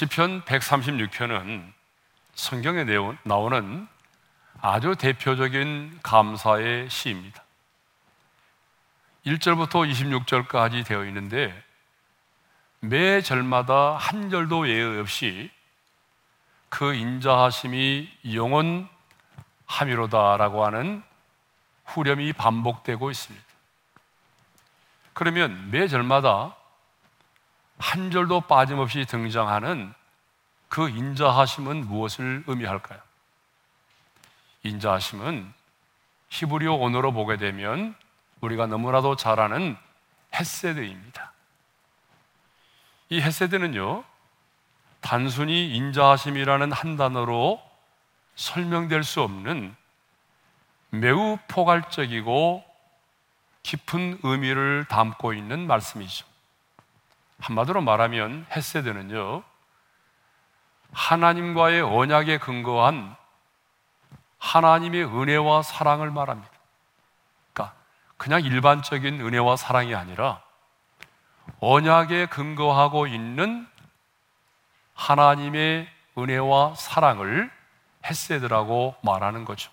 시편 136편은 성경에 나오는 아주 대표적인 감사의 시입니다. 1절부터 26절까지 되어 있는데 매 절마다 한 절도 예외 없이 그 인자하심이 영원함이로다라고 하는 후렴이 반복되고 있습니다. 그러면 매 절마다 한 절도 빠짐없이 등장하는 그 인자하심은 무엇을 의미할까요? 인자하심은 히브리어 언어로 보게 되면 우리가 너무나도 잘 아는 헤세드입니다. 이 헤세드는요, 단순히 인자하심이라는 한 단어로 설명될 수 없는 매우 포괄적이고 깊은 의미를 담고 있는 말씀이죠. 한마디로 말하면 헤세드는요, 하나님과의 언약에 근거한 하나님의 은혜와 사랑을 말합니다. 그러니까 그냥 일반적인 은혜와 사랑이 아니라 언약에 근거하고 있는 하나님의 은혜와 사랑을 헤세드라고 말하는 거죠.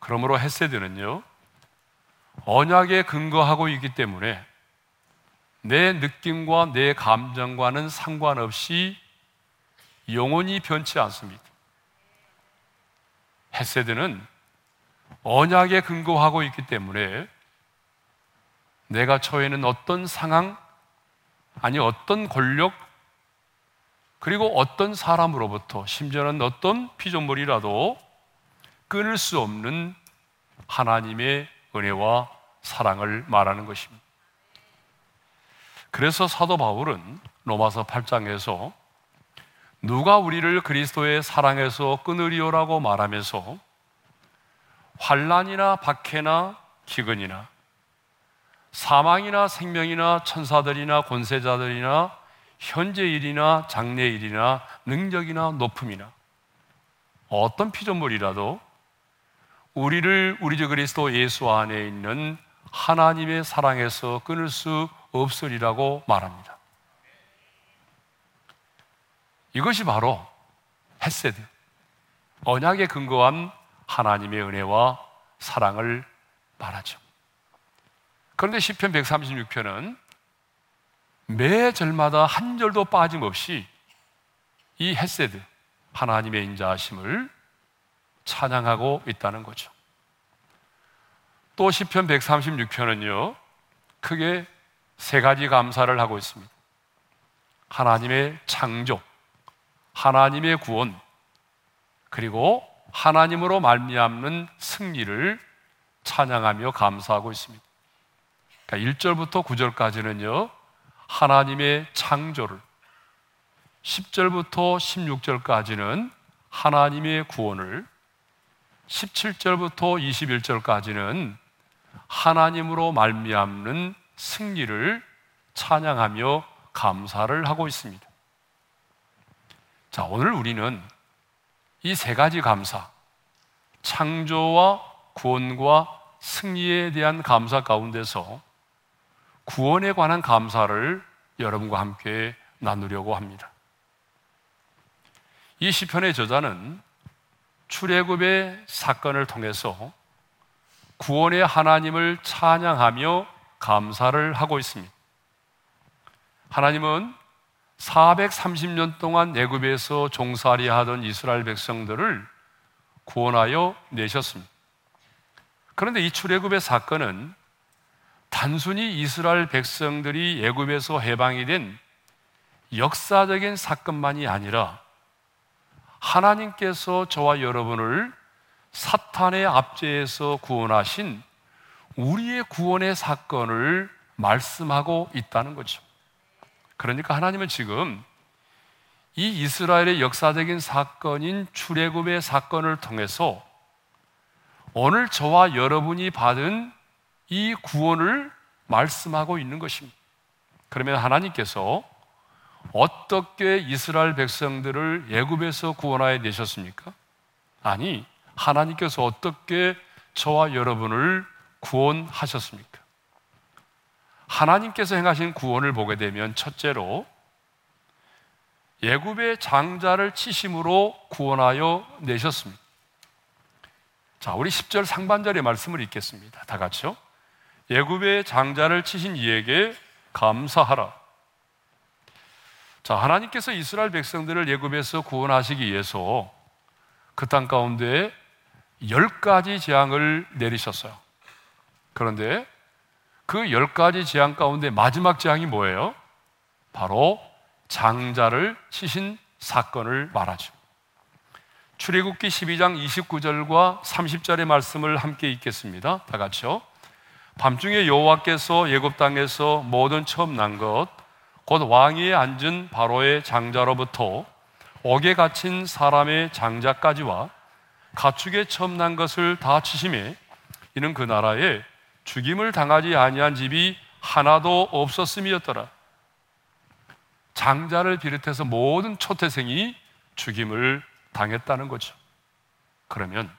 그러므로 헤세드는요, 언약에 근거하고 있기 때문에 내 느낌과 내 감정과는 상관없이 영원히 변치 않습니다. 헤세드는 언약에 근거하고 있기 때문에 내가 처해는 어떤 상황, 아니 어떤 권력, 그리고 어떤 사람으로부터 심지어는 어떤 피조물이라도 끊을 수 없는 하나님의 은혜와 사랑을 말하는 것입니다. 그래서 사도 바울은 로마서 8장에서 누가 우리를 그리스도의 사랑에서 끊으리오라고 말하면서 환란이나 박해나 기근이나 사망이나 생명이나 천사들이나 권세자들이나 현재 일이나 장래 일이나 능력이나 높음이나 어떤 피조물이라도 우리를 우리 주 그리스도 예수 안에 있는 하나님의 사랑에서 끊을 수 없으리라고 말합니다. 이것이 바로 헤세드, 언약에 근거한 하나님의 은혜와 사랑을 말하죠. 그런데 시편 136편은 매 절마다 한 절도 빠짐없이 이 헤세드, 하나님의 인자하심을 찬양하고 있다는 거죠. 또 시편 136편은요. 크게 세 가지 감사를 하고 있습니다. 하나님의 창조, 하나님의 구원 그리고 하나님으로 말미암는 승리를 찬양하며 감사하고 있습니다. 그러니까 1절부터 9절까지는요. 하나님의 창조를 10절부터 16절까지는 하나님의 구원을 17절부터 21절까지는 하나님으로 말미암는 승리를 찬양하며 감사를 하고 있습니다. 자, 오늘 우리는 이 세 가지 감사, 창조와 구원과 승리에 대한 감사 가운데서 구원에 관한 감사를 여러분과 함께 나누려고 합니다. 이 시편의 저자는 출애굽의 사건을 통해서 구원의 하나님을 찬양하며 감사를 하고 있습니다. 하나님은 430년 동안 애굽에서 종살이 하던 이스라엘 백성들을 구원하여 내셨습니다. 그런데 이 출애굽의 사건은 단순히 이스라엘 백성들이 애굽에서 해방이 된 역사적인 사건만이 아니라 하나님께서 저와 여러분을 사탄의 압제에서 구원하신 우리의 구원의 사건을 말씀하고 있다는 거죠. 그러니까 하나님은 지금 이 이스라엘의 역사적인 사건인 출애굽의 사건을 통해서 오늘 저와 여러분이 받은 이 구원을 말씀하고 있는 것입니다. 그러면 하나님께서 어떻게 이스라엘 백성들을 애굽에서 구원하여 내셨습니까? 아니, 하나님께서 어떻게 저와 여러분을 구원하셨습니까? 하나님께서 행하신 구원을 보게 되면 첫째로 예굽의 장자를 치심으로 구원하여 내셨습니다. 자, 우리 10절 상반절의 말씀을 읽겠습니다. 다 같이요. 예굽의 장자를 치신 이에게 감사하라. 자, 하나님께서 이스라엘 백성들을 예굽에서 구원하시기 위해서 그 땅 가운데 열 가지 재앙을 내리셨어요. 그런데 그 열 가지 재앙 가운데 마지막 재앙이 뭐예요? 바로 장자를 치신 사건을 말하죠. 출애굽기 12장 29절과 30절의 말씀을 함께 읽겠습니다. 다 같이요. 밤중에 여호와께서 예굽 땅에서 모든 처음 난 것, 곧 왕위에 앉은 바로의 장자로부터 옥에 갇힌 사람의 장자까지와 가축에 처음 난 것을 다 치심에 이는 그 나라에 죽임을 당하지 아니한 집이 하나도 없었음이었더라. 장자를 비롯해서 모든 초태생이 죽임을 당했다는 거죠. 그러면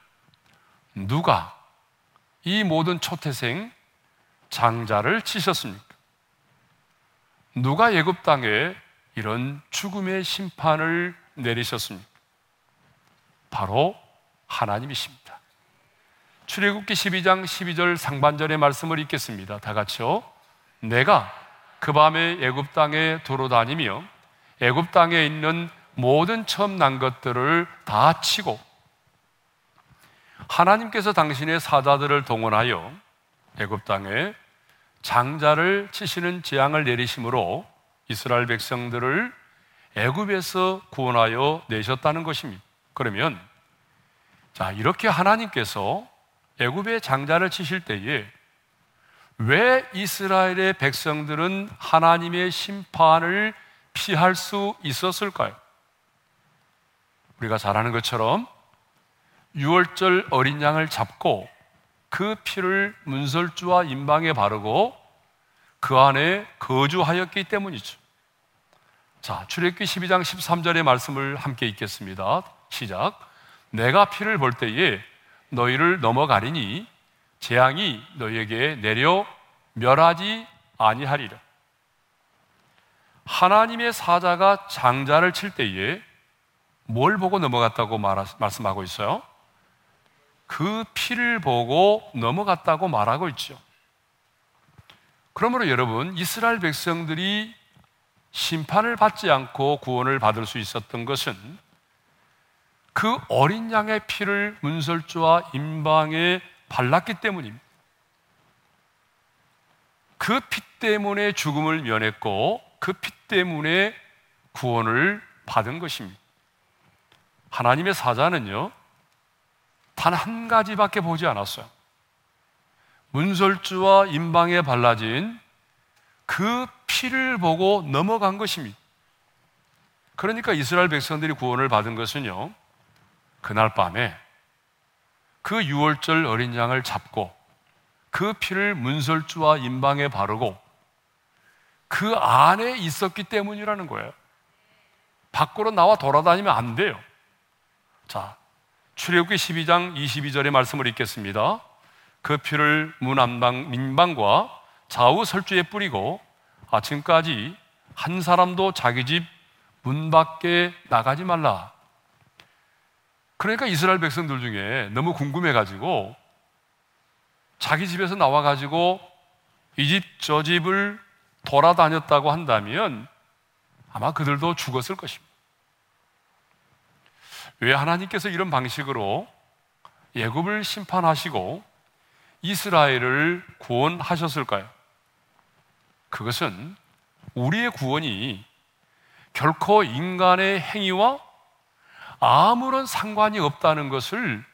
누가 이 모든 초태생 장자를 치셨습니까? 누가 예굽 땅에 이런 죽음의 심판을 내리셨습니까? 바로 하나님이십니다. 출애굽기 12장 12절 상반절의 말씀을 읽겠습니다. 다 같이요. 내가 그 밤에 애굽 땅에 돌아다니며 애굽 땅에 있는 모든 처음 난 것들을 다 치고 하나님께서 당신의 사자들을 동원하여 애굽 땅에 장자를 치시는 재앙을 내리심으로 이스라엘 백성들을 애굽에서 구원하여 내셨다는 것입니다. 그러면 자, 이렇게 하나님께서 애굽의 장자를 치실 때에 왜 이스라엘의 백성들은 하나님의 심판을 피할 수 있었을까요? 우리가 잘 아는 것처럼 6월절 어린 양을 잡고 그 피를 문설주와 인방에 바르고 그 안에 거주하였기 때문이죠. 자, 출애굽기 12장 13절의 말씀을 함께 읽겠습니다. 시작. 내가 피를 볼 때에 너희를 넘어가리니 재앙이 너희에게 내려 멸하지 아니하리라. 하나님의 사자가 장자를 칠 때에 뭘 보고 넘어갔다고 말씀하고 있어요? 그 피를 보고 넘어갔다고 말하고 있죠. 그러므로 여러분, 이스라엘 백성들이 심판을 받지 않고 구원을 받을 수 있었던 것은 그 어린 양의 피를 문설주와 임방에 발랐기 때문입니다. 그 피 때문에 죽음을 면했고 그 피 때문에 구원을 받은 것입니다. 하나님의 사자는요, 단 한 가지밖에 보지 않았어요. 문설주와 임방에 발라진 그 피를 보고 넘어간 것입니다. 그러니까 이스라엘 백성들이 구원을 받은 것은요, 그날 밤에 그 유월절 어린 양을 잡고 그 피를 문설주와 임방에 바르고 그 안에 있었기 때문이라는 거예요. 밖으로 나와 돌아다니면 안 돼요. 자, 출애굽기 12장 22절의 말씀을 읽겠습니다. 그 피를 문 안방 민방과 좌우 설주에 뿌리고 아침까지 한 사람도 자기 집 문 밖에 나가지 말라. 그러니까 이스라엘 백성들 중에 너무 궁금해 가지고 자기 집에서 나와 가지고 이 집 저 집을 돌아다녔다고 한다면 아마 그들도 죽었을 것입니다. 왜 하나님께서 이런 방식으로 예굽을 심판하시고 이스라엘을 구원하셨을까요? 그것은 우리의 구원이 결코 인간의 행위와 아무런 상관이 없다는 것을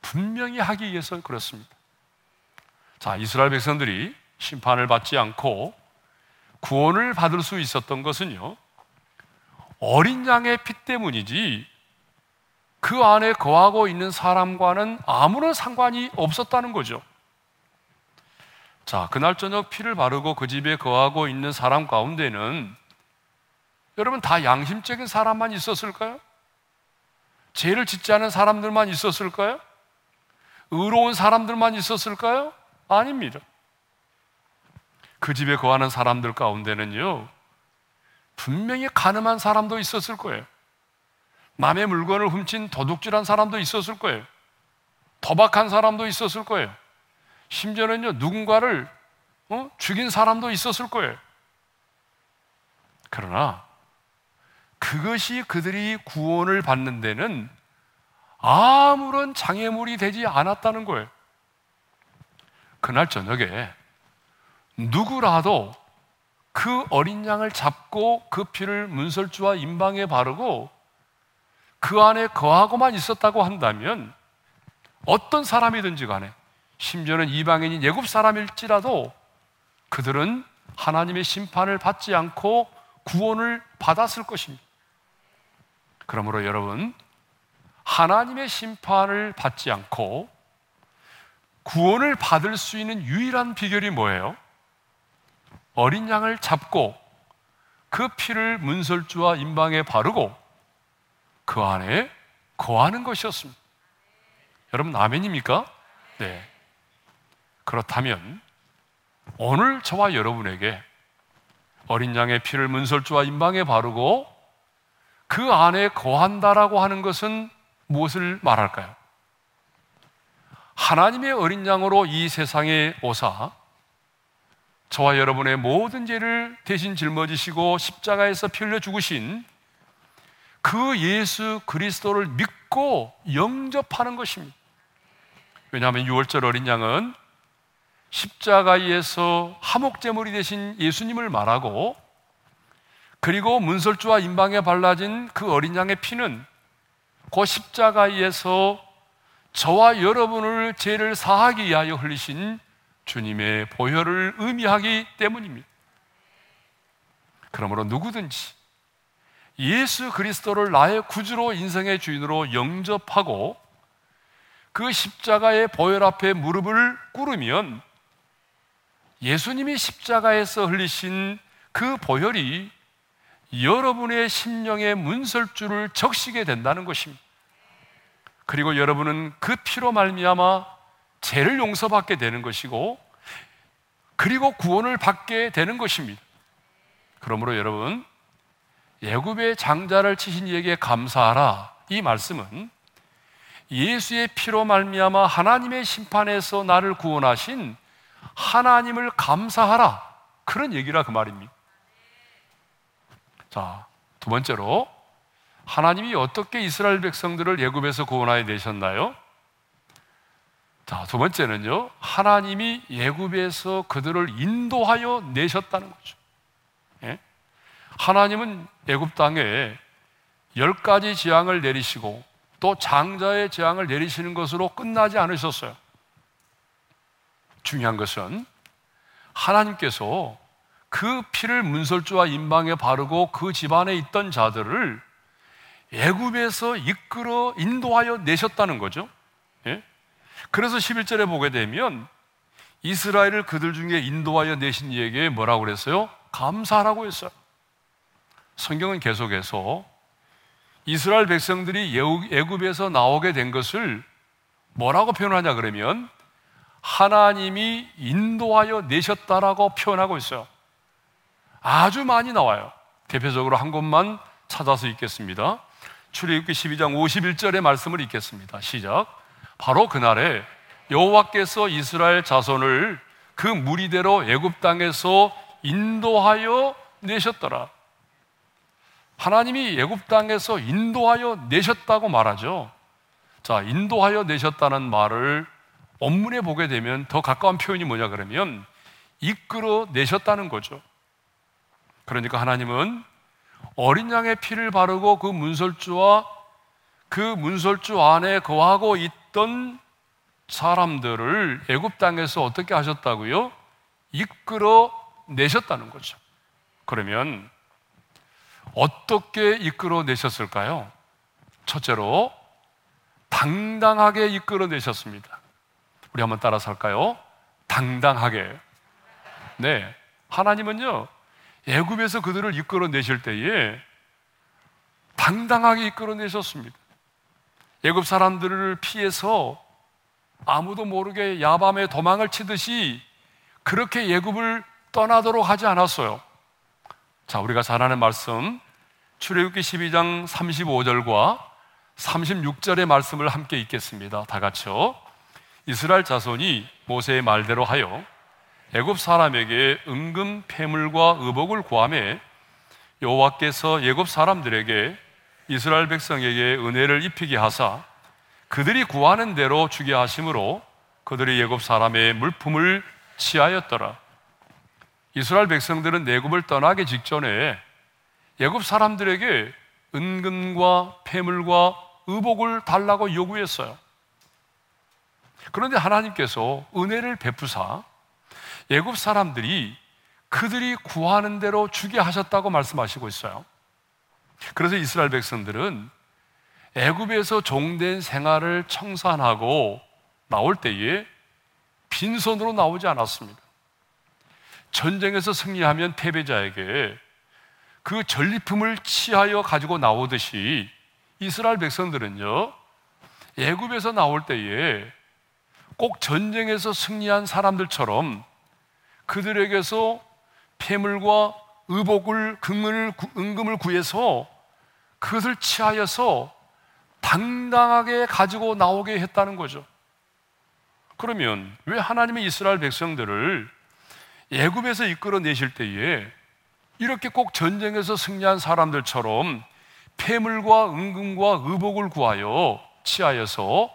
분명히 하기 위해서 그렇습니다. 자, 이스라엘 백성들이 심판을 받지 않고 구원을 받을 수 있었던 것은요, 어린 양의 피 때문이지 그 안에 거하고 있는 사람과는 아무런 상관이 없었다는 거죠. 자, 그날 저녁 피를 바르고 그 집에 거하고 있는 사람 가운데는 여러분 다 양심적인 사람만 있었을까요? 죄를 짓지 않은 사람들만 있었을까요? 의로운 사람들만 있었을까요? 아닙니다. 그 집에 거하는 사람들 가운데는요, 분명히 가늠한 사람도 있었을 거예요. 남의 물건을 훔친 도둑질한 사람도 있었을 거예요. 도박한 사람도 있었을 거예요. 심지어는요, 누군가를 어? 죽인 사람도 있었을 거예요. 그러나 그것이 그들이 구원을 받는 데는 아무런 장애물이 되지 않았다는 거예요. 그날 저녁에 누구라도 그 어린 양을 잡고 그 피를 문설주와 임방에 바르고 그 안에 거하고만 있었다고 한다면 어떤 사람이든지 간에 심지어는 이방인인 예굽 사람일지라도 그들은 하나님의 심판을 받지 않고 구원을 받았을 것입니다. 그러므로 여러분, 하나님의 심판을 받지 않고 구원을 받을 수 있는 유일한 비결이 뭐예요? 어린 양을 잡고 그 피를 문설주와 임방에 바르고 그 안에 거하는 것이었습니다. 여러분, 아멘입니까? 네. 그렇다면 오늘 저와 여러분에게 어린 양의 피를 문설주와 임방에 바르고 그 안에 거한다라고 하는 것은 무엇을 말할까요? 하나님의 어린 양으로 이 세상에 오사 저와 여러분의 모든 죄를 대신 짊어지시고 십자가에서 피 흘려 죽으신 그 예수 그리스도를 믿고 영접하는 것입니다. 왜냐하면 6월절 어린 양은 십자가에서 하목제물이 되신 예수님을 말하고 그리고 문설주와 임방에 발라진 그 어린 양의 피는 그 십자가에서 저와 여러분을 죄를 사하기 위하여 흘리신 주님의 보혈을 의미하기 때문입니다. 그러므로 누구든지 예수 그리스도를 나의 구주로 인생의 주인으로 영접하고 그 십자가의 보혈 앞에 무릎을 꿇으면 예수님이 십자가에서 흘리신 그 보혈이 여러분의 심령의 문설주를 적시게 된다는 것입니다. 그리고 여러분은 그 피로 말미암아 죄를 용서받게 되는 것이고 그리고 구원을 받게 되는 것입니다. 그러므로 여러분 예굽의 장자를 치신 이에게 감사하라 이 말씀은 예수의 피로 말미암아 하나님의 심판에서 나를 구원하신 하나님을 감사하라. 그런 얘기라 그 말입니다. 자, 두 번째로 하나님이 어떻게 이스라엘 백성들을 예굽에서 구원하여 내셨나요? 자, 두 번째는요. 하나님이 예굽에서 그들을 인도하여 내셨다는 거죠. 예? 하나님은 예굽 땅에 열 가지 재앙을 내리시고 또 장자의 재앙을 내리시는 것으로 끝나지 않으셨어요. 중요한 것은 하나님께서 그 피를 문설주와 인방에 바르고 그 집안에 있던 자들을 애굽에서 이끌어 인도하여 내셨다는 거죠. 예? 그래서 11절에 보게 되면 이스라엘을 그들 중에 인도하여 내신 이에게 뭐라고 그랬어요? 감사하라고 했어요. 성경은 계속해서 이스라엘 백성들이 애굽에서 나오게 된 것을 뭐라고 표현하냐 그러면 하나님이 인도하여 내셨다라고 표현하고 있어요. 아주 많이 나와요. 대표적으로 한 곳만 찾아서 읽겠습니다. 출애굽기 12장 51절의 말씀을 읽겠습니다. 시작. 바로 그날에 여호와께서 이스라엘 자손을 그 무리대로 애굽 땅에서 인도하여 내셨더라. 하나님이 애굽 땅에서 인도하여 내셨다고 말하죠. 자, 인도하여 내셨다는 말을 원문에 보게 되면 더 가까운 표현이 뭐냐 그러면 이끌어 내셨다는 거죠. 그러니까 하나님은 어린 양의 피를 바르고 그 문설주와 그 문설주 안에 거하고 있던 사람들을 애굽 땅에서 어떻게 하셨다고요? 이끌어 내셨다는 거죠. 그러면 어떻게 이끌어 내셨을까요? 첫째로 당당하게 이끌어 내셨습니다. 우리 한번 따라서 할까요? 당당하게. 네. 하나님은요, 애굽에서 그들을 이끌어 내실 때에 당당하게 이끌어 내셨습니다. 애굽 사람들을 피해서 아무도 모르게 야밤에 도망을 치듯이 그렇게 애굽을 떠나도록 하지 않았어요. 자, 우리가 잘 아는 말씀 출애굽기 12장 35절과 36절의 말씀을 함께 읽겠습니다. 다 같이요. 이스라엘 자손이 모세의 말대로 하여 애굽 사람에게 은금 폐물과 의복을 구함에 여호와께서 애굽 사람들에게 이스라엘 백성에게 은혜를 입히게 하사 그들이 구하는 대로 주게 하심으로 그들이 애굽 사람의 물품을 취하였더라. 이스라엘 백성들은 내굽을 떠나기 직전에 애굽 사람들에게 은금과 폐물과 의복을 달라고 요구했어요. 그런데 하나님께서 은혜를 베푸사 애굽 사람들이 그들이 구하는 대로 주게 하셨다고 말씀하시고 있어요. 그래서 이스라엘 백성들은 애굽에서 종된 생활을 청산하고 나올 때에 빈손으로 나오지 않았습니다. 전쟁에서 승리하면 패배자에게 그 전리품을 취하여 가지고 나오듯이 이스라엘 백성들은요 애굽에서 나올 때에 꼭 전쟁에서 승리한 사람들처럼 그들에게서 폐물과 의복을 금을 은금을 구해서 그것을 취하여서 당당하게 가지고 나오게 했다는 거죠. 그러면 왜 하나님의 이스라엘 백성들을 애굽에서 이끌어 내실 때에 이렇게 꼭 전쟁에서 승리한 사람들처럼 폐물과 은금과 의복을 구하여 취하여서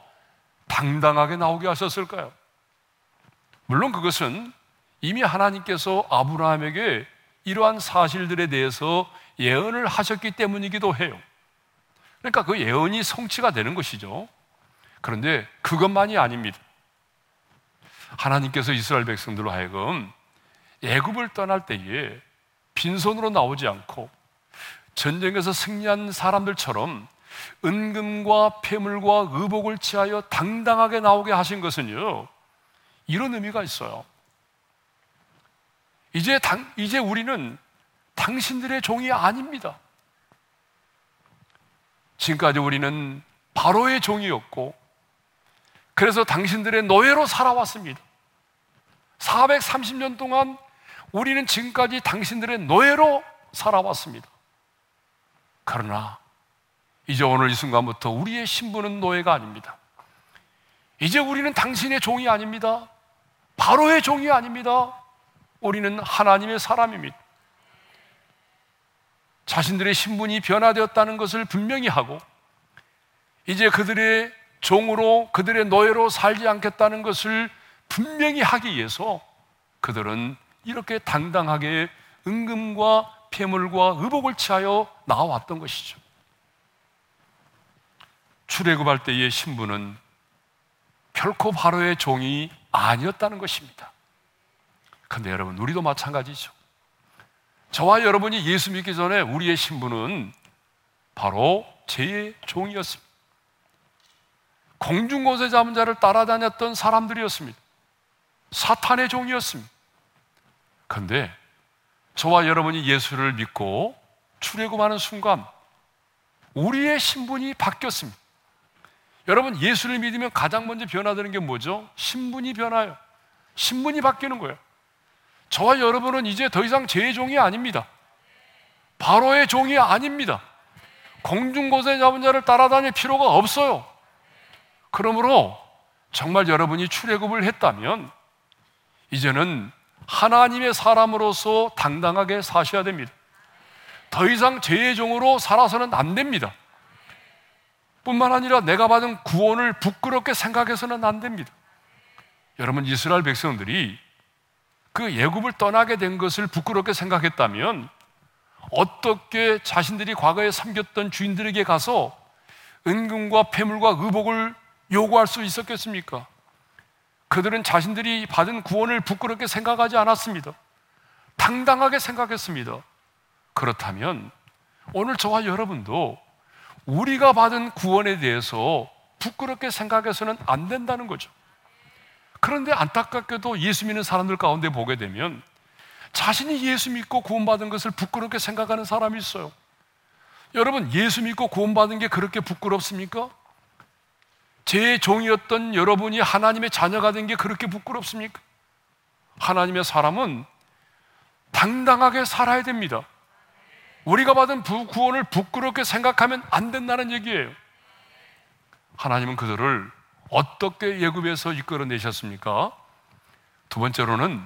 당당하게 나오게 하셨을까요? 물론 그것은 이미 하나님께서 아브라함에게 이러한 사실들에 대해서 예언을 하셨기 때문이기도 해요. 그러니까 그 예언이 성취가 되는 것이죠. 그런데 그것만이 아닙니다. 하나님께서 이스라엘 백성들로 하여금 애굽을 떠날 때에 빈손으로 나오지 않고 전쟁에서 승리한 사람들처럼 은금과 폐물과 의복을 취하여 당당하게 나오게 하신 것은요, 이런 의미가 있어요. 이제 당, 이제 우리는 당신들의 종이 아닙니다. 지금까지 우리는 바로의 종이었고, 그래서 당신들의 노예로 살아왔습니다. 430년 동안 우리는 지금까지 당신들의 노예로 살아왔습니다. 그러나 이제 오늘 이 순간부터 우리의 신분은 노예가 아닙니다. 이제 우리는 당신의 종이 아닙니다. 바로의 종이 아닙니다. 우리는 하나님의 사람입니다. 자신들의 신분이 변화되었다는 것을 분명히 하고 이제 그들의 종으로 그들의 노예로 살지 않겠다는 것을 분명히 하기 위해서 그들은 이렇게 당당하게 은금과 폐물과 의복을 취하여 나왔던 것이죠. 출애굽할 때의 신분은 결코 바로의 종이 아니었다는 것입니다. 근데 여러분, 우리도 마찬가지죠. 저와 여러분이 예수 믿기 전에 우리의 신분은 바로 죄의 종이었습니다. 공중곳에 잡은 자를 따라다녔던 사람들이었습니다. 사탄의 종이었습니다. 그런데 저와 여러분이 예수를 믿고 출애굽하는 순간 우리의 신분이 바뀌었습니다. 여러분 예수를 믿으면 가장 먼저 변화되는 게 뭐죠? 신분이 변화요. 신분이 바뀌는 거예요. 저와 여러분은 이제 더 이상 제 종이 아닙니다. 바로의 종이 아닙니다. 공중곳에 잡은 자를 따라다닐 필요가 없어요. 그러므로 정말 여러분이 출애굽을 했다면 이제는 하나님의 사람으로서 당당하게 사셔야 됩니다. 더 이상 죄의 종으로 살아서는 안 됩니다. 뿐만 아니라 내가 받은 구원을 부끄럽게 생각해서는 안 됩니다. 여러분 이스라엘 백성들이 그 예굽을 떠나게 된 것을 부끄럽게 생각했다면 어떻게 자신들이 과거에 섬겼던 주인들에게 가서 은금과 폐물과 의복을 요구할 수 있었겠습니까? 그들은 자신들이 받은 구원을 부끄럽게 생각하지 않았습니다. 당당하게 생각했습니다. 그렇다면 오늘 저와 여러분도 우리가 받은 구원에 대해서 부끄럽게 생각해서는 안 된다는 거죠. 그런데 안타깝게도 예수 믿는 사람들 가운데 보게 되면 자신이 예수 믿고 구원받은 것을 부끄럽게 생각하는 사람이 있어요. 여러분, 예수 믿고 구원받은 게 그렇게 부끄럽습니까? 제 종이었던 여러분이 하나님의 자녀가 된 게 그렇게 부끄럽습니까? 하나님의 사람은 당당하게 살아야 됩니다. 우리가 받은 구원을 부끄럽게 생각하면 안 된다는 얘기예요. 하나님은 그들을 어떻게 예굽에서 이끌어내셨습니까? 두 번째로는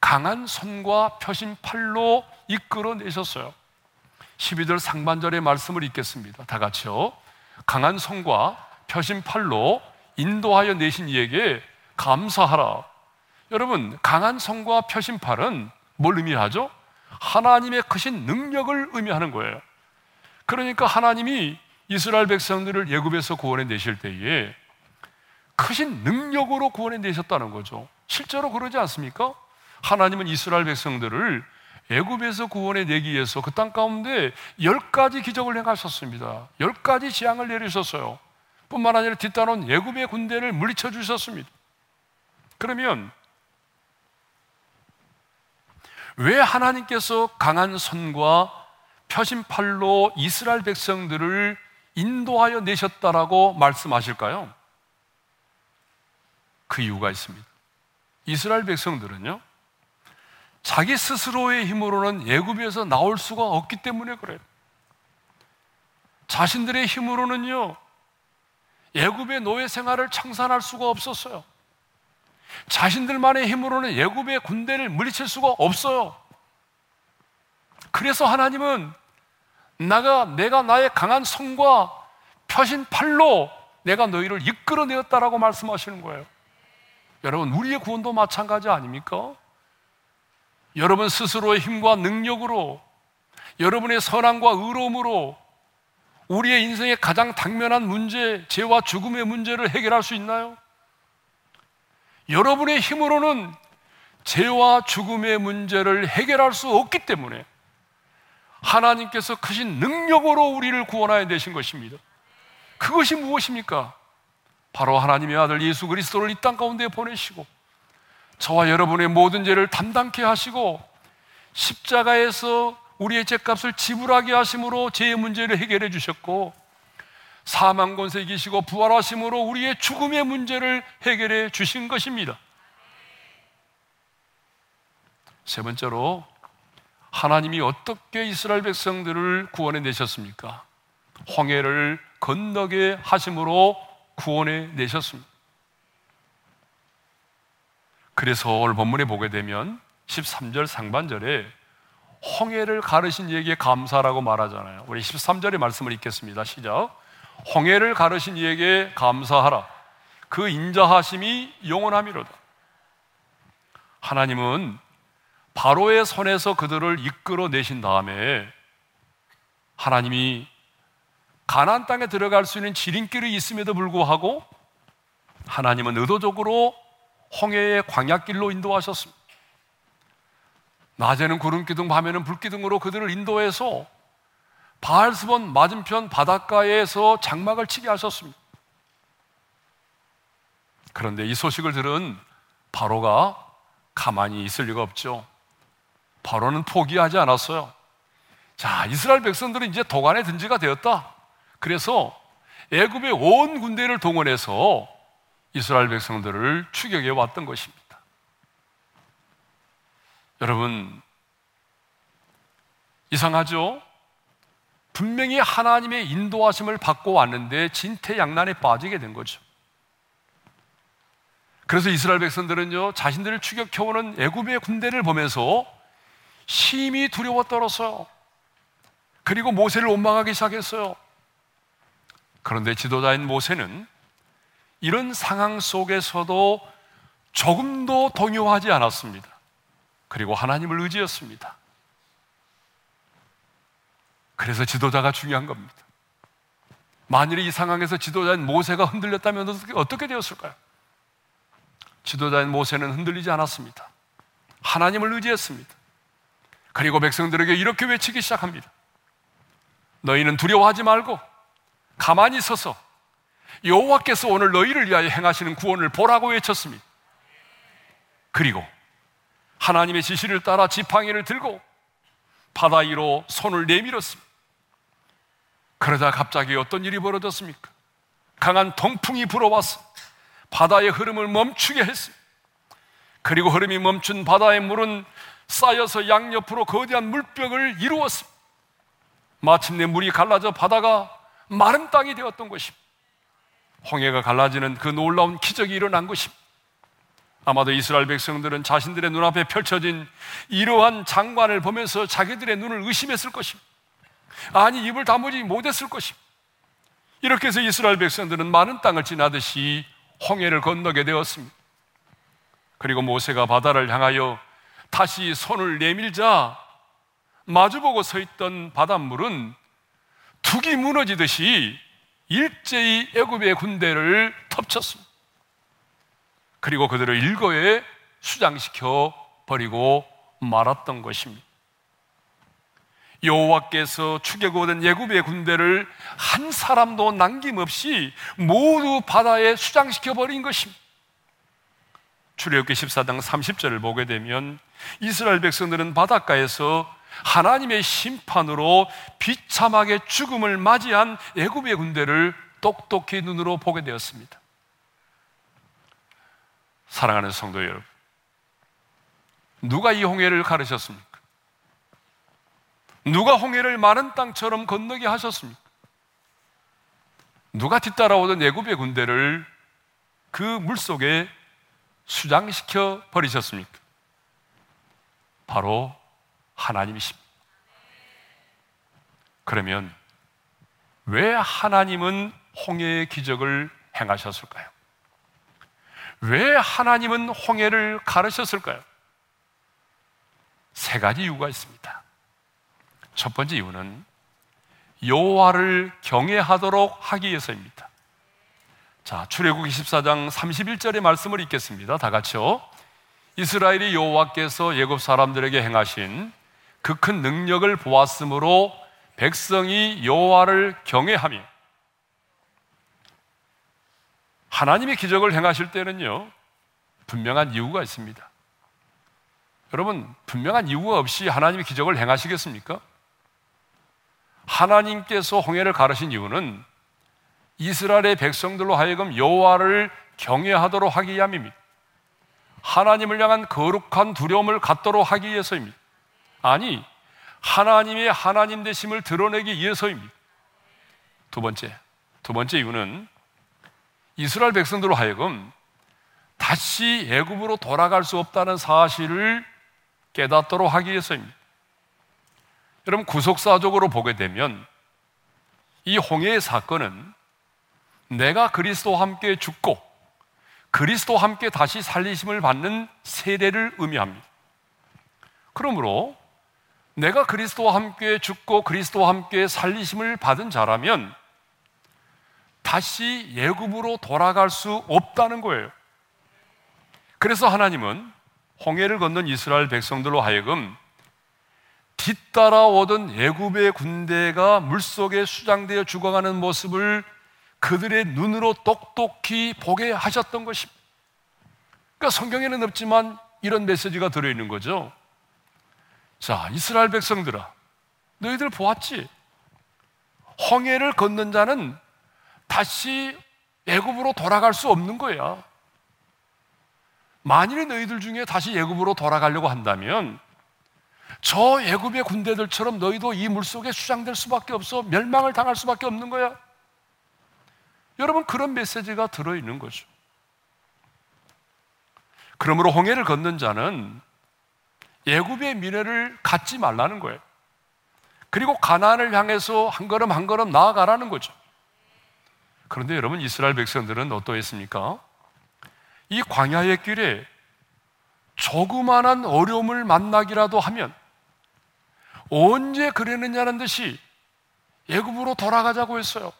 강한 손과 펴신 팔로 이끌어내셨어요. 12절 상반절의 말씀을 읽겠습니다. 다 같이요. 강한 손과 펴신 팔로 인도하여 내신 이에게 감사하라. 여러분, 강한 손과 펴신 팔은 뭘 의미하죠? 하나님의 크신 능력을 의미하는 거예요. 그러니까 하나님이 이스라엘 백성들을 예굽에서 구원해 내실 때에 크신 능력으로 구원해 내셨다는 거죠. 실제로 그러지 않습니까? 하나님은 이스라엘 백성들을 애굽에서 구원해 내기 위해서 그 땅 가운데 열 가지 기적을 행하셨습니다. 열 가지 재앙을 내리셨어요. 뿐만 아니라 뒤따라온 애굽의 군대를 물리쳐 주셨습니다. 그러면 왜 하나님께서 강한 손과 펴신 팔로 이스라엘 백성들을 인도하여 내셨다라고 말씀하실까요? 그 이유가 있습니다. 이스라엘 백성들은요, 자기 스스로의 힘으로는 예굽에서 나올 수가 없기 때문에 그래요. 자신들의 힘으로는요, 예굽의 노예 생활을 청산할 수가 없었어요. 자신들만의 힘으로는 예굽의 군대를 물리칠 수가 없어요. 그래서 하나님은 나가 내가 나의 강한 손과 펴신 팔로 내가 너희를 이끌어내었다라고 말씀하시는 거예요. 여러분, 우리의 구원도 마찬가지 아닙니까? 여러분 스스로의 힘과 능력으로 여러분의 선함과 의로움으로 우리의 인생의 가장 당면한 문제, 죄와 죽음의 문제를 해결할 수 있나요? 여러분의 힘으로는 죄와 죽음의 문제를 해결할 수 없기 때문에 하나님께서 크신 능력으로 우리를 구원하여 내신 것입니다. 그것이 무엇입니까? 바로 하나님의 아들 예수 그리스도를 이 땅 가운데 보내시고 저와 여러분의 모든 죄를 담당케 하시고 십자가에서 우리의 죄값을 지불하게 하심으로 죄의 문제를 해결해 주셨고 사망 권세 이기시고 부활하심으로 우리의 죽음의 문제를 해결해 주신 것입니다. 세 번째로 하나님이 어떻게 이스라엘 백성들을 구원해 내셨습니까? 홍해를 건너게 하심으로 구원해 내셨습니다. 그래서 오늘 본문에 보게 되면 13절 상반절에 홍해를 가르신 이에게 감사라고 말하잖아요. 우리 13절의 말씀을 읽겠습니다. 시작. 홍해를 가르신 이에게 감사하라. 그 인자하심이 영원함이로다. 하나님은 바로의 손에서 그들을 이끌어 내신 다음에 하나님이 가나안 땅에 들어갈 수 있는 지름길이 있음에도 불구하고 하나님은 의도적으로 홍해의 광야길로 인도하셨습니다. 낮에는 구름 기둥, 밤에는 불 기둥으로 그들을 인도해서 바알스본 맞은편 바닷가에서 장막을 치게 하셨습니다. 그런데 이 소식을 들은 바로가 가만히 있을 리가 없죠. 바로는 포기하지 않았어요. 자, 이스라엘 백성들은 이제 도관에 든지가 되었다. 그래서 애굽의 온 군대를 동원해서 이스라엘 백성들을 추격해 왔던 것입니다. 여러분, 이상하죠? 분명히 하나님의 인도하심을 받고 왔는데 진퇴양난에 빠지게 된 거죠. 그래서 이스라엘 백성들은요, 자신들을 추격해오는 애굽의 군대를 보면서 심히 두려워 떨었어요. 그리고 모세를 원망하기 시작했어요. 그런데 지도자인 모세는 이런 상황 속에서도 조금도 동요하지 않았습니다. 그리고 하나님을 의지했습니다. 그래서 지도자가 중요한 겁니다. 만일 이 상황에서 지도자인 모세가 흔들렸다면 어떻게, 되었을까요? 지도자인 모세는 흔들리지 않았습니다. 하나님을 의지했습니다. 그리고 백성들에게 이렇게 외치기 시작합니다. 너희는 두려워하지 말고 가만히 서서 여호와께서 오늘 너희를 위하여 행하시는 구원을 보라고 외쳤습니다. 그리고 하나님의 지시를 따라 지팡이를 들고 바다 위로 손을 내밀었습니다. 그러자 갑자기 어떤 일이 벌어졌습니까? 강한 동풍이 불어왔어. 바다의 흐름을 멈추게 했습니다. 그리고 흐름이 멈춘 바다의 물은 쌓여서 양옆으로 거대한 물벽을 이루었습니다. 마침내 물이 갈라져 바다가 마른 땅이 되었던 것입니다. 홍해가 갈라지는 그 놀라운 기적이 일어난 것입니다. 아마도 이스라엘 백성들은 자신들의 눈앞에 펼쳐진 이러한 장관을 보면서 자기들의 눈을 의심했을 것입니다. 아니, 입을 다무지 못했을 것입니다. 이렇게 해서 이스라엘 백성들은 많은 땅을 지나듯이 홍해를 건너게 되었습니다. 그리고 모세가 바다를 향하여 다시 손을 내밀자 마주보고 서 있던 바닷물은 둑이 무너지듯이 일제히 애굽의 군대를 덮쳤습니다. 그리고 그들을 일거에 수장시켜 버리고 말았던 것입니다. 여호와께서 추격 오던 예굽의 군대를 한 사람도 남김없이 모두 바다에 수장시켜 버린 것입니다. 출애굽기 14장 30절을 보게 되면 이스라엘 백성들은 바닷가에서 하나님의 심판으로 비참하게 죽음을 맞이한 애굽의 군대를 똑똑히 눈으로 보게 되었습니다. 사랑하는 성도 여러분, 누가 이 홍해를 가르쳤습니까? 누가 홍해를 마른 땅처럼 건너게 하셨습니까? 누가 뒤따라오던 애굽의 군대를 그 물속에 수장시켜 버리셨습니까? 바로 하나님이십니다. 그러면 왜 하나님은 홍해의 기적을 행하셨을까요? 왜 하나님은 홍해를 가르셨을까요? 세 가지 이유가 있습니다. 첫 번째 이유는 여호와를 경외하도록 하기 위해서입니다. 자, 출애굽 24장 31절의 말씀을 읽겠습니다. 다 같이요. 이스라엘이 여호와께서 예굽 사람들에게 행하신 그 큰 능력을 보았으므로 백성이 여호와를 경외하며 하나님의 기적을 행하실 때는요 분명한 이유가 있습니다. 여러분 분명한 이유가 없이 하나님의 기적을 행하시겠습니까? 하나님께서 홍해를 가르신 이유는 이스라엘의 백성들로 하여금 여호와를 경외하도록 하기 위함입니다. 하나님을 향한 거룩한 두려움을 갖도록 하기 위해서입니다. 아니, 하나님의 하나님 되심을 드러내기 위해서입니다. 두 번째, 두 번째 이유는 이스라엘 백성들로 하여금 다시 애굽으로 돌아갈 수 없다는 사실을 깨닫도록 하기 위해서입니다. 여러분 구속사적으로 보게 되면 이 홍해의 사건은 내가 그리스도와 함께 죽고 그리스도와 함께 다시 살리심을 받는 세례를 의미합니다. 그러므로 내가 그리스도와 함께 죽고 그리스도와 함께 살리심을 받은 자라면 다시 예굽으로 돌아갈 수 없다는 거예요. 그래서 하나님은 홍해를 건넌 이스라엘 백성들로 하여금 뒤따라오던 예굽의 군대가 물속에 수장되어 죽어가는 모습을 그들의 눈으로 똑똑히 보게 하셨던 것입니다. 그러니까 성경에는 없지만 이런 메시지가 들어있는 거죠. 자, 이스라엘 백성들아, 너희들 보았지? 홍해를 걷는 자는 다시 애굽으로 돌아갈 수 없는 거야. 만일 너희들 중에 다시 애굽으로 돌아가려고 한다면 저 애굽의 군대들처럼 너희도 이 물속에 수장될 수밖에 없어 멸망을 당할 수밖에 없는 거야. 여러분 그런 메시지가 들어 있는 거죠. 그러므로 홍해를 걷는 자는 예굽의 미래를 갖지 말라는 거예요. 그리고 가나안을 향해서 한 걸음 한 걸음 나아가라는 거죠. 그런데 여러분 이스라엘 백성들은 어떠했습니까? 이 광야의 길에 조그만한 어려움을 만나기라도 하면 언제 그랬느냐는 듯이 예굽으로 돌아가자고 했어요.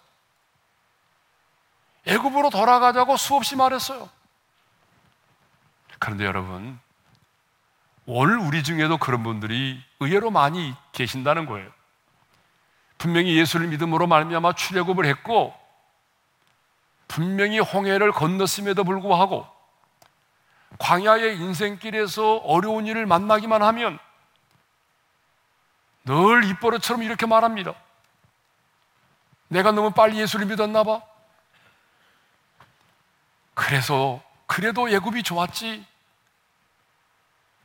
애굽으로 돌아가자고 수없이 말했어요. 그런데 여러분, 올 우리 중에도 그런 분들이 의외로 많이 계신다는 거예요. 분명히 예수를 믿음으로 말미암아 출애굽을 했고 분명히 홍해를 건넜음에도 불구하고 광야의 인생길에서 어려운 일을 만나기만 하면 늘 입버릇처럼 이렇게 말합니다. 내가 너무 빨리 예수를 믿었나 봐. 그래서 그래도 예굽이 좋았지.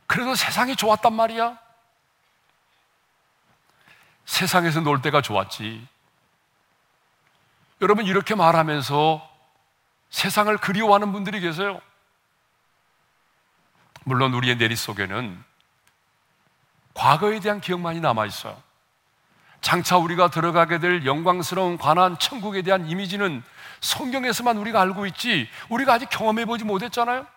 그래도 세상이 좋았단 말이야. 세상에서 놀 때가 좋았지. 여러분, 이렇게 말하면서 세상을 그리워하는 분들이 계세요. 물론 우리의 내리 속에는 과거에 대한 기억만이 남아 있어요. 장차 우리가 들어가게 될 영광스러운 관한 천국에 대한 이미지는 성경에서만 우리가 알고 있지 우리가 아직 경험해 보지 못했잖아요.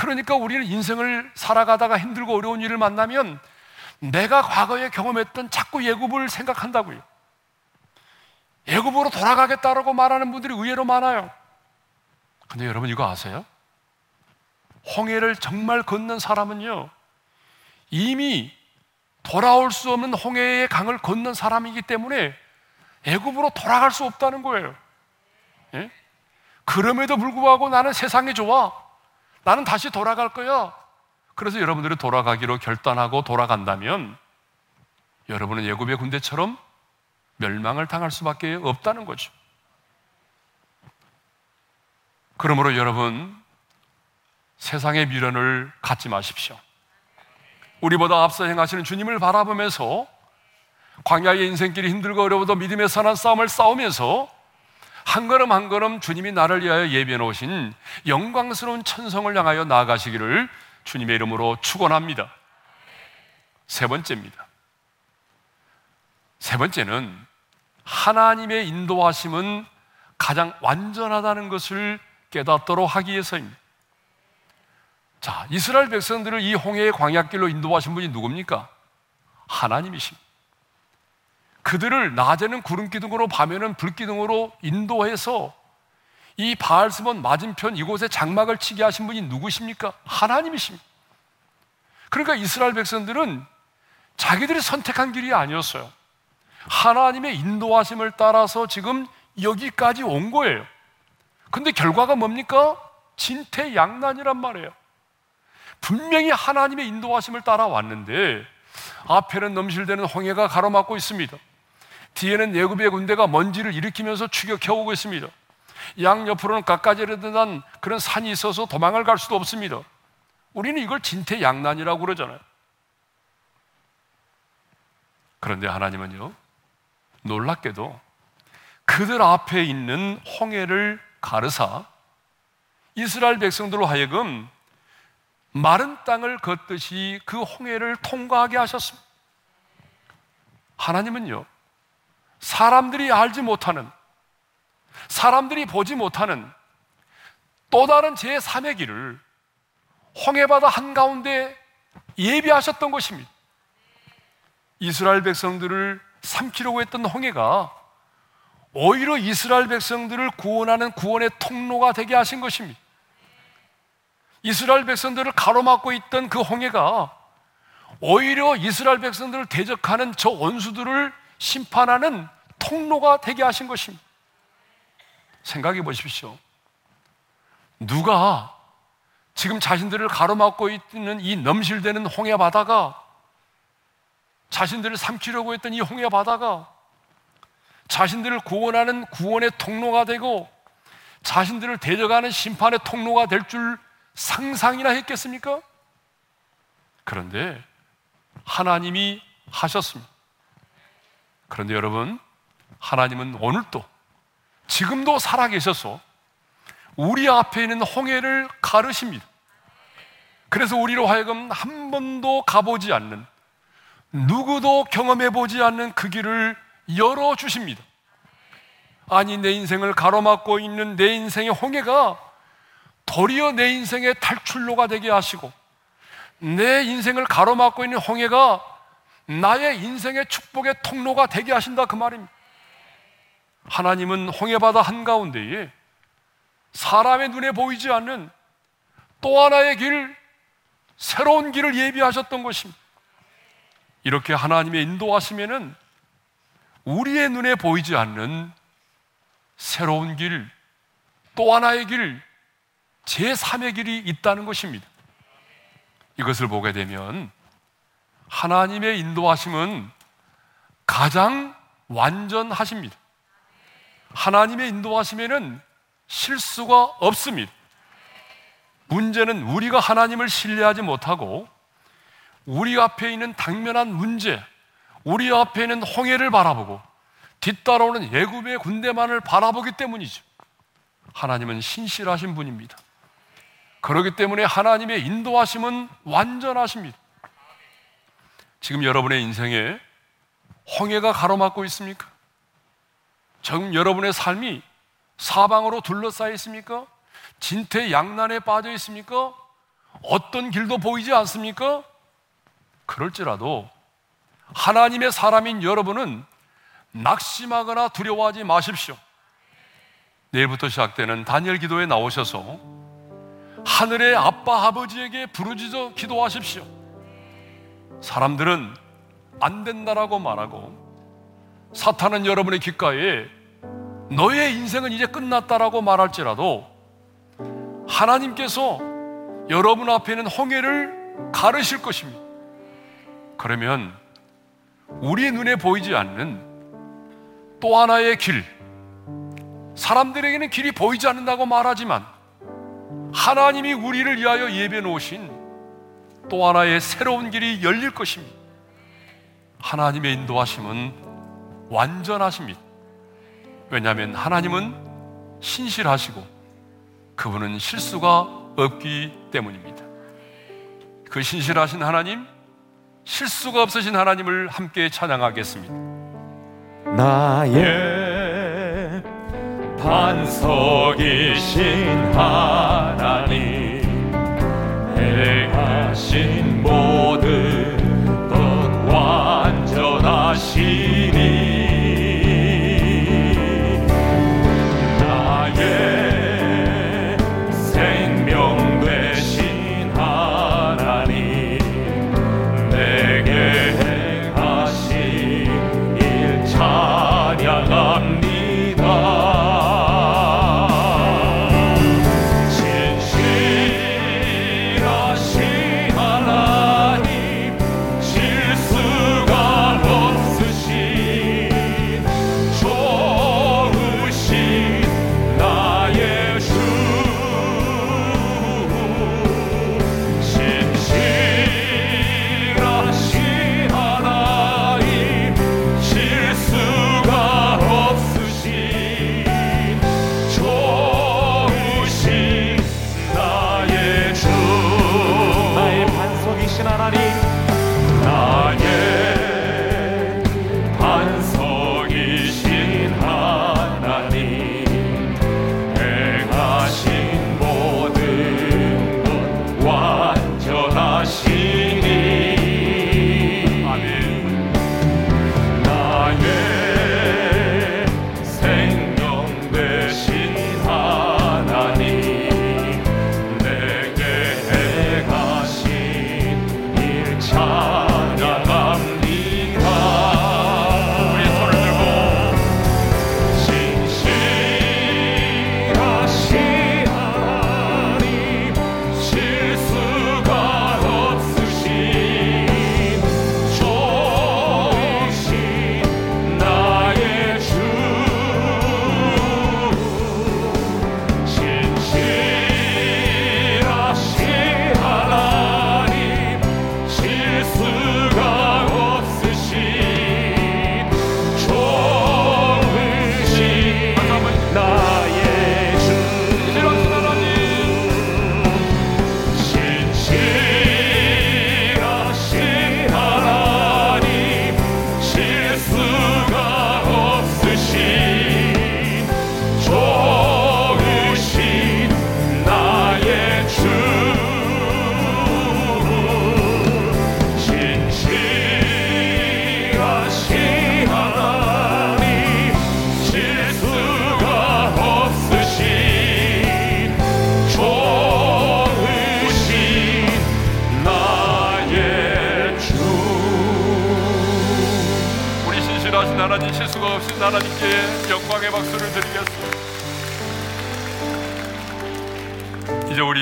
그러니까 우리는 인생을 살아가다가 힘들고 어려운 일을 만나면 내가 과거에 경험했던 자꾸 예굽을 생각한다고요. 예굽으로 돌아가겠다라고 말하는 분들이 의외로 많아요. 근데 여러분 이거 아세요? 홍해를 정말 걷는 사람은요, 이미 돌아올 수 없는 홍해의 강을 걷는 사람이기 때문에 애굽으로 돌아갈 수 없다는 거예요. 예? 그럼에도 불구하고 나는 세상이 좋아. 나는 다시 돌아갈 거야. 그래서 여러분들이 돌아가기로 결단하고 돌아간다면 여러분은 예굽의 군대처럼 멸망을 당할 수밖에 없다는 거죠. 그러므로 여러분 세상의 미련을 갖지 마십시오. 우리보다 앞서 행하시는 주님을 바라보면서 광야의 인생길이 힘들고 어려워도 믿음의 선한 싸움을 싸우면서 한 걸음 한 걸음 주님이 나를 위하여 예비해 놓으신 영광스러운 천성을 향하여 나아가시기를 주님의 이름으로 축원합니다. 세 번째입니다. 세 번째는 하나님의 인도하심은 가장 완전하다는 것을 깨닫도록 하기 위해서입니다. 자, 이스라엘 백성들을 이 홍해의 광야길로 인도하신 분이 누굽니까? 하나님이십니다. 그들을 낮에는 구름 기둥으로 밤에는 불 기둥으로 인도해서 이 바알스몬 맞은편 이곳에 장막을 치게 하신 분이 누구십니까? 하나님이십니다. 그러니까 이스라엘 백성들은 자기들이 선택한 길이 아니었어요. 하나님의 인도하심을 따라서 지금 여기까지 온 거예요. 근데 결과가 뭡니까? 진퇴양난이란 말이에요. 분명히 하나님의 인도하심을 따라왔는데 앞에는 넘실대는 홍해가 가로막고 있습니다. 뒤에는 예굽의 군대가 먼지를 일으키면서 추격해 오고 있습니다. 양 옆으로는 가까지르듯한 그런 산이 있어서 도망을 갈 수도 없습니다. 우리는 이걸 진퇴양난이라고 그러잖아요. 그런데 하나님은요, 놀랍게도 그들 앞에 있는 홍해를 가르사 이스라엘 백성들로 하여금 마른 땅을 걷듯이 그 홍해를 통과하게 하셨습니다. 하나님은요, 사람들이 알지 못하는, 사람들이 보지 못하는 또 다른 제3의 길을 홍해바다 한가운데 예비하셨던 것입니다. 이스라엘 백성들을 삼키려고 했던 홍해가 오히려 이스라엘 백성들을 구원하는 구원의 통로가 되게 하신 것입니다. 이스라엘 백성들을 가로막고 있던 그 홍해가 오히려 이스라엘 백성들을 대적하는 저 원수들을 심판하는 통로가 되게 하신 것입니다. 생각해 보십시오. 누가 지금 자신들을 가로막고 있는 이 넘실대는 홍해 바다가 자신들을 삼키려고 했던 이 홍해 바다가 자신들을 구원하는 구원의 통로가 되고 자신들을 대적하는 심판의 통로가 될 줄 상상이나 했겠습니까? 그런데 하나님이 하셨습니다. 그런데 여러분, 하나님은 오늘도 지금도 살아계셔서 우리 앞에 있는 홍해를 가르십니다. 그래서 우리로 하여금 한 번도 가보지 않는 누구도 경험해 보지 않는 그 길을 열어 주십니다. 아니 내 인생을 가로막고 있는 내 인생의 홍해가 도리어 내 인생의 탈출로가 되게 하시고 내 인생을 가로막고 있는 홍해가 나의 인생의 축복의 통로가 되게 하신다 그 말입니다. 하나님은 홍해바다 한가운데에 사람의 눈에 보이지 않는 또 하나의 길, 새로운 길을 예비하셨던 것입니다. 이렇게 하나님의 인도하시면은 우리의 눈에 보이지 않는 새로운 길, 또 하나의 길, 제3의 길이 있다는 것입니다. 이것을 보게 되면 하나님의 인도하심은 가장 완전하십니다. 하나님의 인도하심에는 실수가 없습니다. 문제는 우리가 하나님을 신뢰하지 못하고 우리 앞에 있는 당면한 문제, 우리 앞에 있는 홍해를 바라보고 뒤따라오는 예굽의 군대만을 바라보기 때문이죠. 하나님은 신실하신 분입니다. 그렇기 때문에 하나님의 인도하심은 완전하십니다. 지금 여러분의 인생에 홍해가 가로막고 있습니까? 지금 여러분의 삶이 사방으로 둘러싸여 있습니까? 진퇴양난에 빠져 있습니까? 어떤 길도 보이지 않습니까? 그럴지라도 하나님의 사람인 여러분은 낙심하거나 두려워하지 마십시오. 내일부터 시작되는 단열 기도에 나오셔서 하늘의 아빠 아버지에게 부르짖어 기도하십시오. 사람들은 안 된다라고 말하고 사탄은 여러분의 귓가에 너의 인생은 이제 끝났다라고 말할지라도 하나님께서 여러분 앞에 있는 홍해를 가르실 것입니다. 그러면 우리 눈에 보이지 않는 또 하나의 길, 사람들에게는 길이 보이지 않는다고 말하지만 하나님이 우리를 위하여 예배 놓으신 또 하나의 새로운 길이 열릴 것입니다. 하나님의 인도하심은 완전하십니다. 왜냐하면 하나님은 신실하시고 그분은 실수가 없기 때문입니다. 그 신실하신 하나님, 실수가 없으신 하나님을 함께 찬양하겠습니다. 나의 반석이신 하나님 행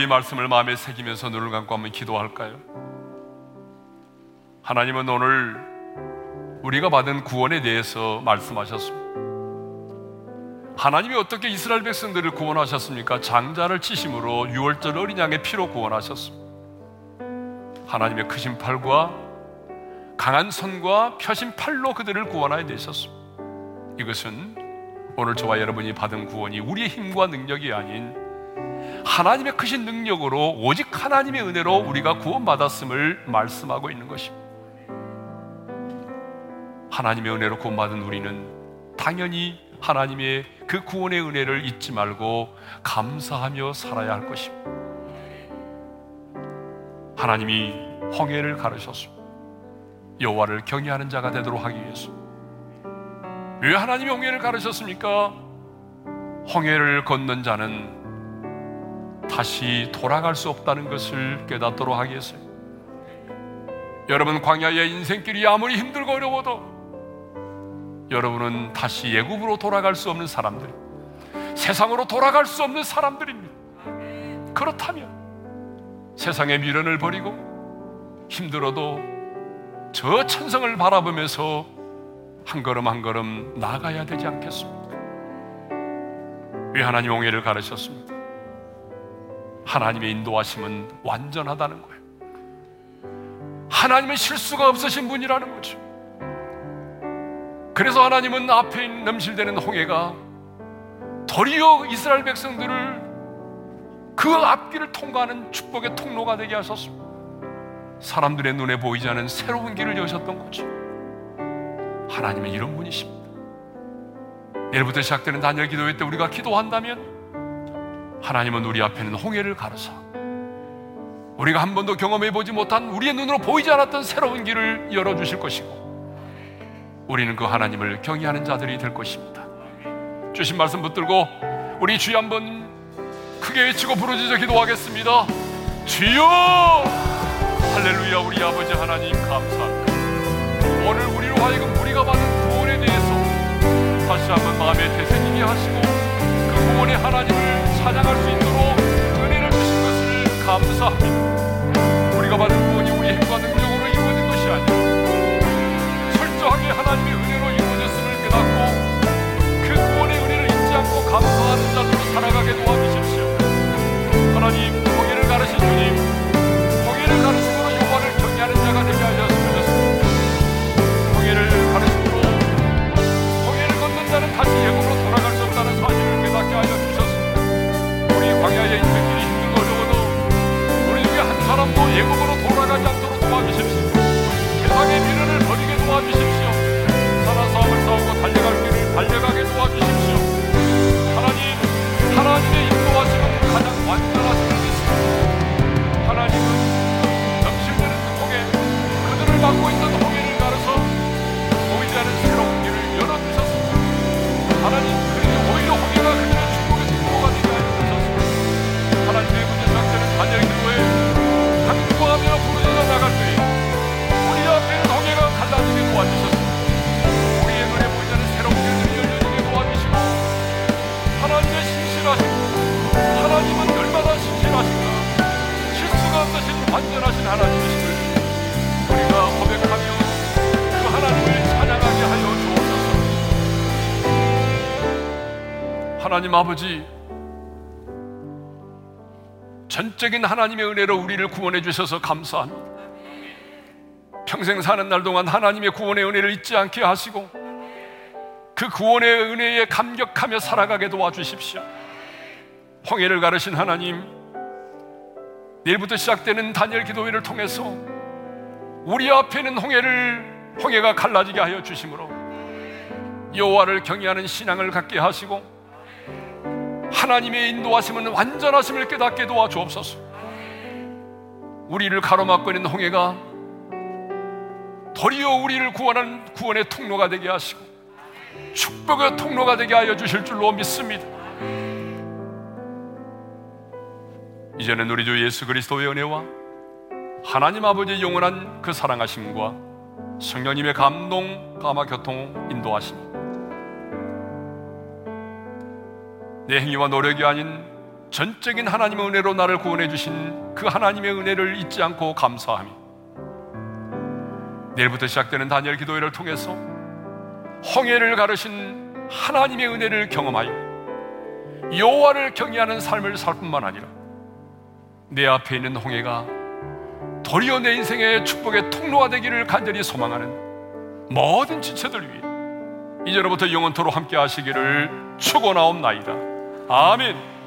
말씀을 마음에 새기면서 눈을 감고 한번 기도할까요? 하나님은 오늘 우리가 받은 구원에 대해서 말씀하셨습니다. 하나님이 어떻게 이스라엘 백성들을 구원하셨습니까? 장자를 치심으로 유월절 어린 양의 피로 구원하셨습니다. 하나님의 크신 팔과 강한 손과 펴신 팔로 그들을 구원하여 내셨습니다. 이것은 오늘 저와 여러분이 받은 구원이 우리의 힘과 능력이 아닌 하나님의 크신 능력으로 오직 하나님의 은혜로 우리가 구원받았음을 말씀하고 있는 것입니다. 하나님의 은혜로 구원받은 우리는 당연히 하나님의 그 구원의 은혜를 잊지 말고 감사하며 살아야 할 것입니다. 하나님이 홍해를 가르셨습니다. 여호와를 경외하는 자가 되도록 하기 위해서. 왜 하나님이 홍해를 가르셨습니까? 홍해를 걷는 자는 다시 돌아갈 수 없다는 것을 깨닫도록 하기 위해서요. 여러분 광야의 인생길이 아무리 힘들고 어려워도 여러분은 다시 예굽으로 돌아갈 수 없는 사람들, 세상으로 돌아갈 수 없는 사람들입니다. 그렇다면 세상의 미련을 버리고 힘들어도 저 천성을 바라보면서 한 걸음 한 걸음 나가야 되지 않겠습니까? 왜 하나님 옹해를 가르쳤습니까? 하나님의 인도하심은 완전하다는 거예요. 하나님은 실수가 없으신 분이라는 거죠. 그래서 하나님은 앞에 넘실대는 홍해가 도리어 이스라엘 백성들을 그 앞길을 통과하는 축복의 통로가 되게 하셨습니다. 사람들의 눈에 보이지 않은 새로운 길을 여셨던 거죠. 하나님은 이런 분이십니다. 내일부터 시작되는 단열 기도회 때 우리가 기도한다면 하나님은 우리 앞에는 홍해를 가르사 우리가 한 번도 경험해 보지 못한 우리의 눈으로 보이지 않았던 새로운 길을 열어 주실 것이고 우리는 그 하나님을 경외하는 자들이 될 것입니다. 주신 말씀 붙들고 우리 주여 한번 크게 외치고 부르짖어 기도하겠습니다. 주여! 할렐루야 우리 아버지 하나님 감사합니다. 오늘 우리로 하여금 우리가 받은 구원에 대해서 다시 한번 마음에 되새기게 하시고 그 구원의 하나님을 찬양할 수 있도록 은혜를 주신 것을 감사합니다. 우리가 받은 구원이 우리 힘과 능력으로 이루어진 것이 아니라 철저하게 하나님의 은혜로 이루어졌음을 깨닫고 그 구원의 은혜를 잊지 않고 감사하는 자들로 살아가게 도와 하나님 아버지 전적인 하나님의 은혜로 우리를 구원해 주셔서 감사합니다 평생 사는 날 동안 하나님의 구원의 은혜를 잊지 않게 하시고 그 구원의 은혜에 감격하며 살아가게 도와주십시오. 홍해를 가르신 하나님, 내일부터 시작되는 단열 기도회를 통해서 우리 앞에는 홍해를 홍해가 갈라지게 하여 주심으로 여호와를 경외하는 신앙을 갖게 하시고 하나님의 인도하심은 완전하심을 깨닫게 도와주옵소서. 우리를 가로막고 있는 홍해가 도리어 우리를 구원하는 구원의 통로가 되게 하시고 축복의 통로가 되게 하여 주실 줄로 믿습니다. 이제는 우리 주 예수 그리스도의 은혜와 하나님 아버지의 영원한 그 사랑하심과 성령님의 감동, 감화, 교통, 인도하심 내 행위와 노력이 아닌 전적인 하나님의 은혜로 나를 구원해 주신 그 하나님의 은혜를 잊지 않고 감사하며 내일부터 시작되는 단열 기도회를 통해서 홍해를 가르신 하나님의 은혜를 경험하여 여호와를 경외하는 삶을 살 뿐만 아니라 내 앞에 있는 홍해가 도리어 내 인생의 축복의 통로가 되기를 간절히 소망하는 모든 지체들 위해 이제로부터 영원토로 함께 하시기를 축원하옵나이다. 아멘.